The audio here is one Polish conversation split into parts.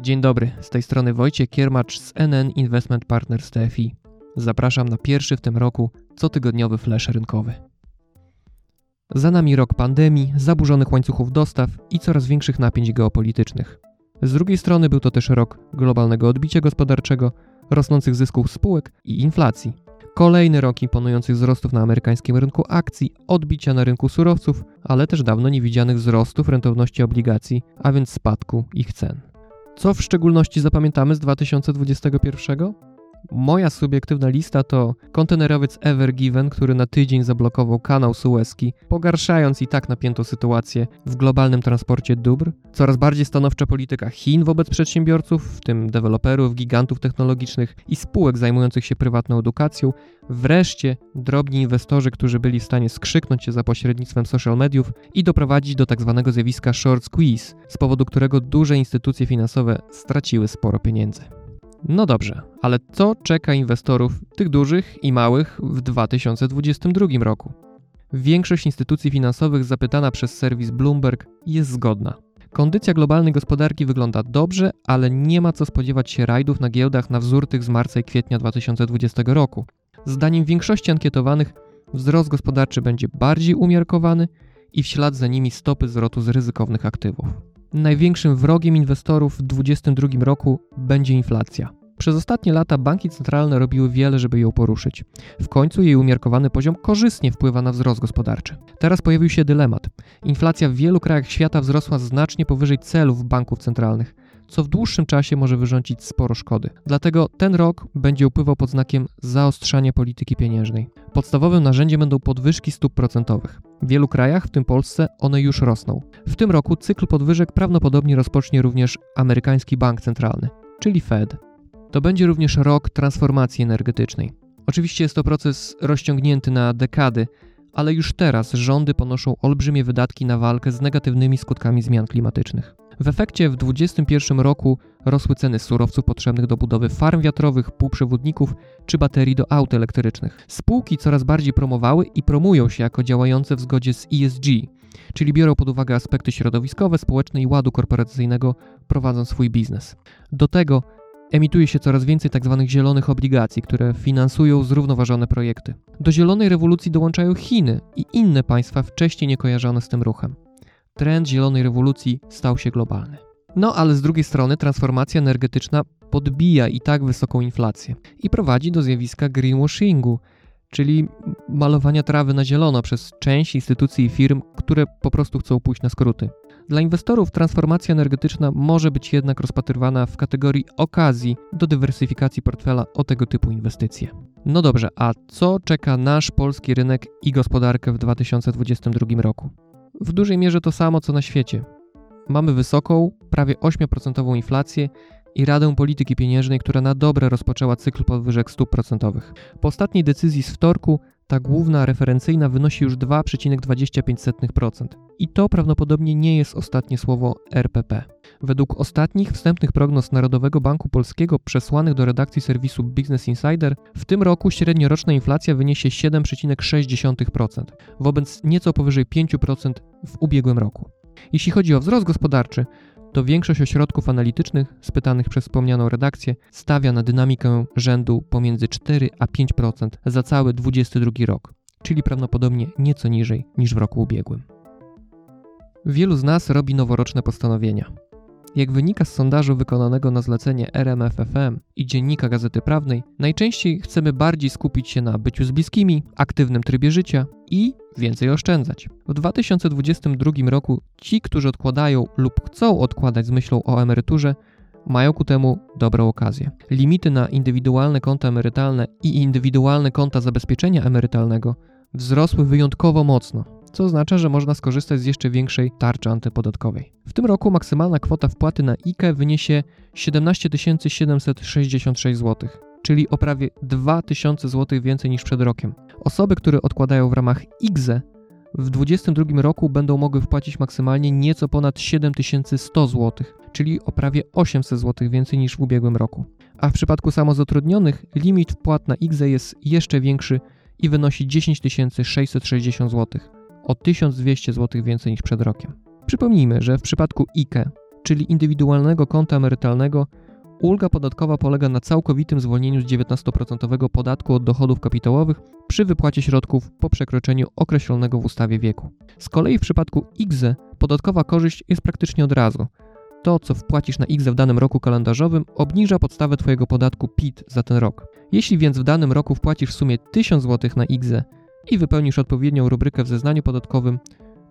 Dzień dobry, z tej strony Wojciech Kiermacz z NN Investment Partners TFI. Zapraszam na pierwszy w tym roku cotygodniowy flash rynkowy. Za nami rok pandemii, zaburzonych łańcuchów dostaw i coraz większych napięć geopolitycznych. Z drugiej strony był to też rok globalnego odbicia gospodarczego, rosnących zysków spółek i inflacji. Kolejny rok imponujących wzrostów na amerykańskim rynku akcji, odbicia na rynku surowców, ale też dawno niewidzianych wzrostów rentowności obligacji, a więc spadku ich cen. Co w szczególności zapamiętamy z 2021? Moja subiektywna lista to kontenerowiec Ever Given, który na tydzień zablokował kanał Suezki, pogarszając i tak napiętą sytuację w globalnym transporcie dóbr, coraz bardziej stanowcza polityka Chin wobec przedsiębiorców, w tym deweloperów, gigantów technologicznych i spółek zajmujących się prywatną edukacją, wreszcie drobni inwestorzy, którzy byli w stanie skrzyknąć się za pośrednictwem social mediów i doprowadzić do. Tak zjawiska short squeeze, z powodu którego duże instytucje finansowe straciły sporo pieniędzy. No dobrze, ale co czeka inwestorów, tych dużych i małych, w 2022 roku? Większość instytucji finansowych zapytana przez serwis Bloomberg jest zgodna. Kondycja globalnej gospodarki wygląda dobrze, ale nie ma co spodziewać się rajdów na giełdach na wzór tych z marca i kwietnia 2020 roku. Zdaniem większości ankietowanych wzrost gospodarczy będzie bardziej umiarkowany i w ślad za nimi stopy zwrotu z ryzykownych aktywów. Największym wrogiem inwestorów w 2022 roku będzie inflacja. Przez ostatnie lata banki centralne robiły wiele, żeby ją poruszyć. W końcu jej umiarkowany poziom korzystnie wpływa na wzrost gospodarczy. Teraz pojawił się dylemat. Inflacja w wielu krajach świata wzrosła znacznie powyżej celów banków centralnych, co w dłuższym czasie może wyrządzić sporo szkody. Dlatego ten rok będzie upływał pod znakiem zaostrzania polityki pieniężnej. Podstawowym narzędziem będą podwyżki stóp procentowych. W wielu krajach, w tym Polsce, one już rosną. W tym roku cykl podwyżek prawdopodobnie rozpocznie również amerykański bank centralny, czyli Fed. To będzie również rok transformacji energetycznej. Oczywiście jest to proces rozciągnięty na dekady, ale już teraz rządy ponoszą olbrzymie wydatki na walkę z negatywnymi skutkami zmian klimatycznych. W efekcie w 2021 roku rosły ceny surowców potrzebnych do budowy farm wiatrowych, półprzewodników czy baterii do aut elektrycznych. Spółki coraz bardziej promowały i promują się jako działające w zgodzie z ESG, czyli biorą pod uwagę aspekty środowiskowe, społeczne i ładu korporacyjnego, prowadząc swój biznes. Do tego emituje się coraz więcej tzw. Tak zielonych obligacji, które finansują zrównoważone projekty. Do zielonej rewolucji dołączają Chiny i inne państwa wcześniej niekojarzone z tym ruchem. Trend zielonej rewolucji stał się globalny. No ale z drugiej strony transformacja energetyczna podbija i tak wysoką inflację i prowadzi do zjawiska greenwashingu, czyli malowania trawy na zielono przez część instytucji i firm, które po prostu chcą pójść na skróty. Dla inwestorów transformacja energetyczna może być jednak rozpatrywana w kategorii okazji do dywersyfikacji portfela o tego typu inwestycje. No dobrze, a co czeka nasz polski rynek i gospodarkę w 2022 roku? W dużej mierze to samo co na świecie. Mamy wysoką, prawie 8% inflację i Radę Polityki Pieniężnej, która na dobre rozpoczęła cykl podwyżek stóp procentowych. Po ostatniej decyzji z wtorku ta główna referencyjna wynosi już 2,25%. I to prawdopodobnie nie jest ostatnie słowo RPP. Według ostatnich wstępnych prognoz Narodowego Banku Polskiego przesłanych do redakcji serwisu Business Insider, w tym roku średnioroczna inflacja wyniesie 7,6%, wobec nieco powyżej 5% w ubiegłym roku. Jeśli chodzi o wzrost gospodarczy, to większość ośrodków analitycznych spytanych przez wspomnianą redakcję stawia na dynamikę rzędu pomiędzy 4 a 5% za cały 2022 rok, czyli prawdopodobnie nieco niżej niż w roku ubiegłym. Wielu z nas robi noworoczne postanowienia. Jak wynika z sondażu wykonanego na zlecenie RMFFM i dziennika Gazety Prawnej, najczęściej chcemy bardziej skupić się na byciu z bliskimi, aktywnym trybie życia i więcej oszczędzać. W 2022 roku ci, którzy odkładają lub chcą odkładać z myślą o emeryturze, mają ku temu dobrą okazję. Limity na indywidualne konta emerytalne i indywidualne konta zabezpieczenia emerytalnego wzrosły wyjątkowo mocno co oznacza, że można skorzystać z jeszcze większej tarczy antypodatkowej. W tym roku maksymalna kwota wpłaty na IKE wyniesie 17 766 zł, czyli o prawie 2000 zł więcej niż przed rokiem. Osoby, które odkładają w ramach IGZE w 2022 roku będą mogły wpłacić maksymalnie nieco ponad 7100 zł, czyli o prawie 800 zł więcej niż w ubiegłym roku. A w przypadku samozatrudnionych limit wpłat na IGZE jest jeszcze większy i wynosi 10 660 zł o 1200 zł więcej niż przed rokiem. Przypomnijmy, że w przypadku IKE, czyli indywidualnego konta emerytalnego, ulga podatkowa polega na całkowitym zwolnieniu z 19% podatku od dochodów kapitałowych przy wypłacie środków po przekroczeniu określonego w ustawie wieku. Z kolei w przypadku IGZE podatkowa korzyść jest praktycznie od razu. To, co wpłacisz na IGZE w danym roku kalendarzowym, obniża podstawę Twojego podatku PIT za ten rok. Jeśli więc w danym roku wpłacisz w sumie 1000 zł na IGZE i wypełnisz odpowiednią rubrykę w zeznaniu podatkowym,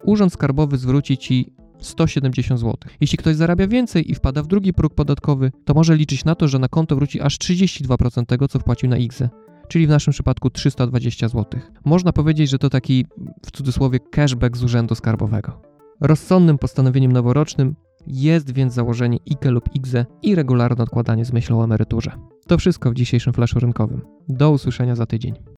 Urząd Skarbowy zwróci Ci 170 zł. Jeśli ktoś zarabia więcej i wpada w drugi próg podatkowy, to może liczyć na to, że na konto wróci aż 32% tego, co wpłacił na IGZE, czyli w naszym przypadku 320 zł. Można powiedzieć, że to taki w cudzysłowie cashback z urzędu skarbowego. Rozsądnym postanowieniem noworocznym jest więc założenie IKE lub IGZE i regularne odkładanie z myślą o emeryturze. To wszystko w dzisiejszym flaszu rynkowym. Do usłyszenia za tydzień.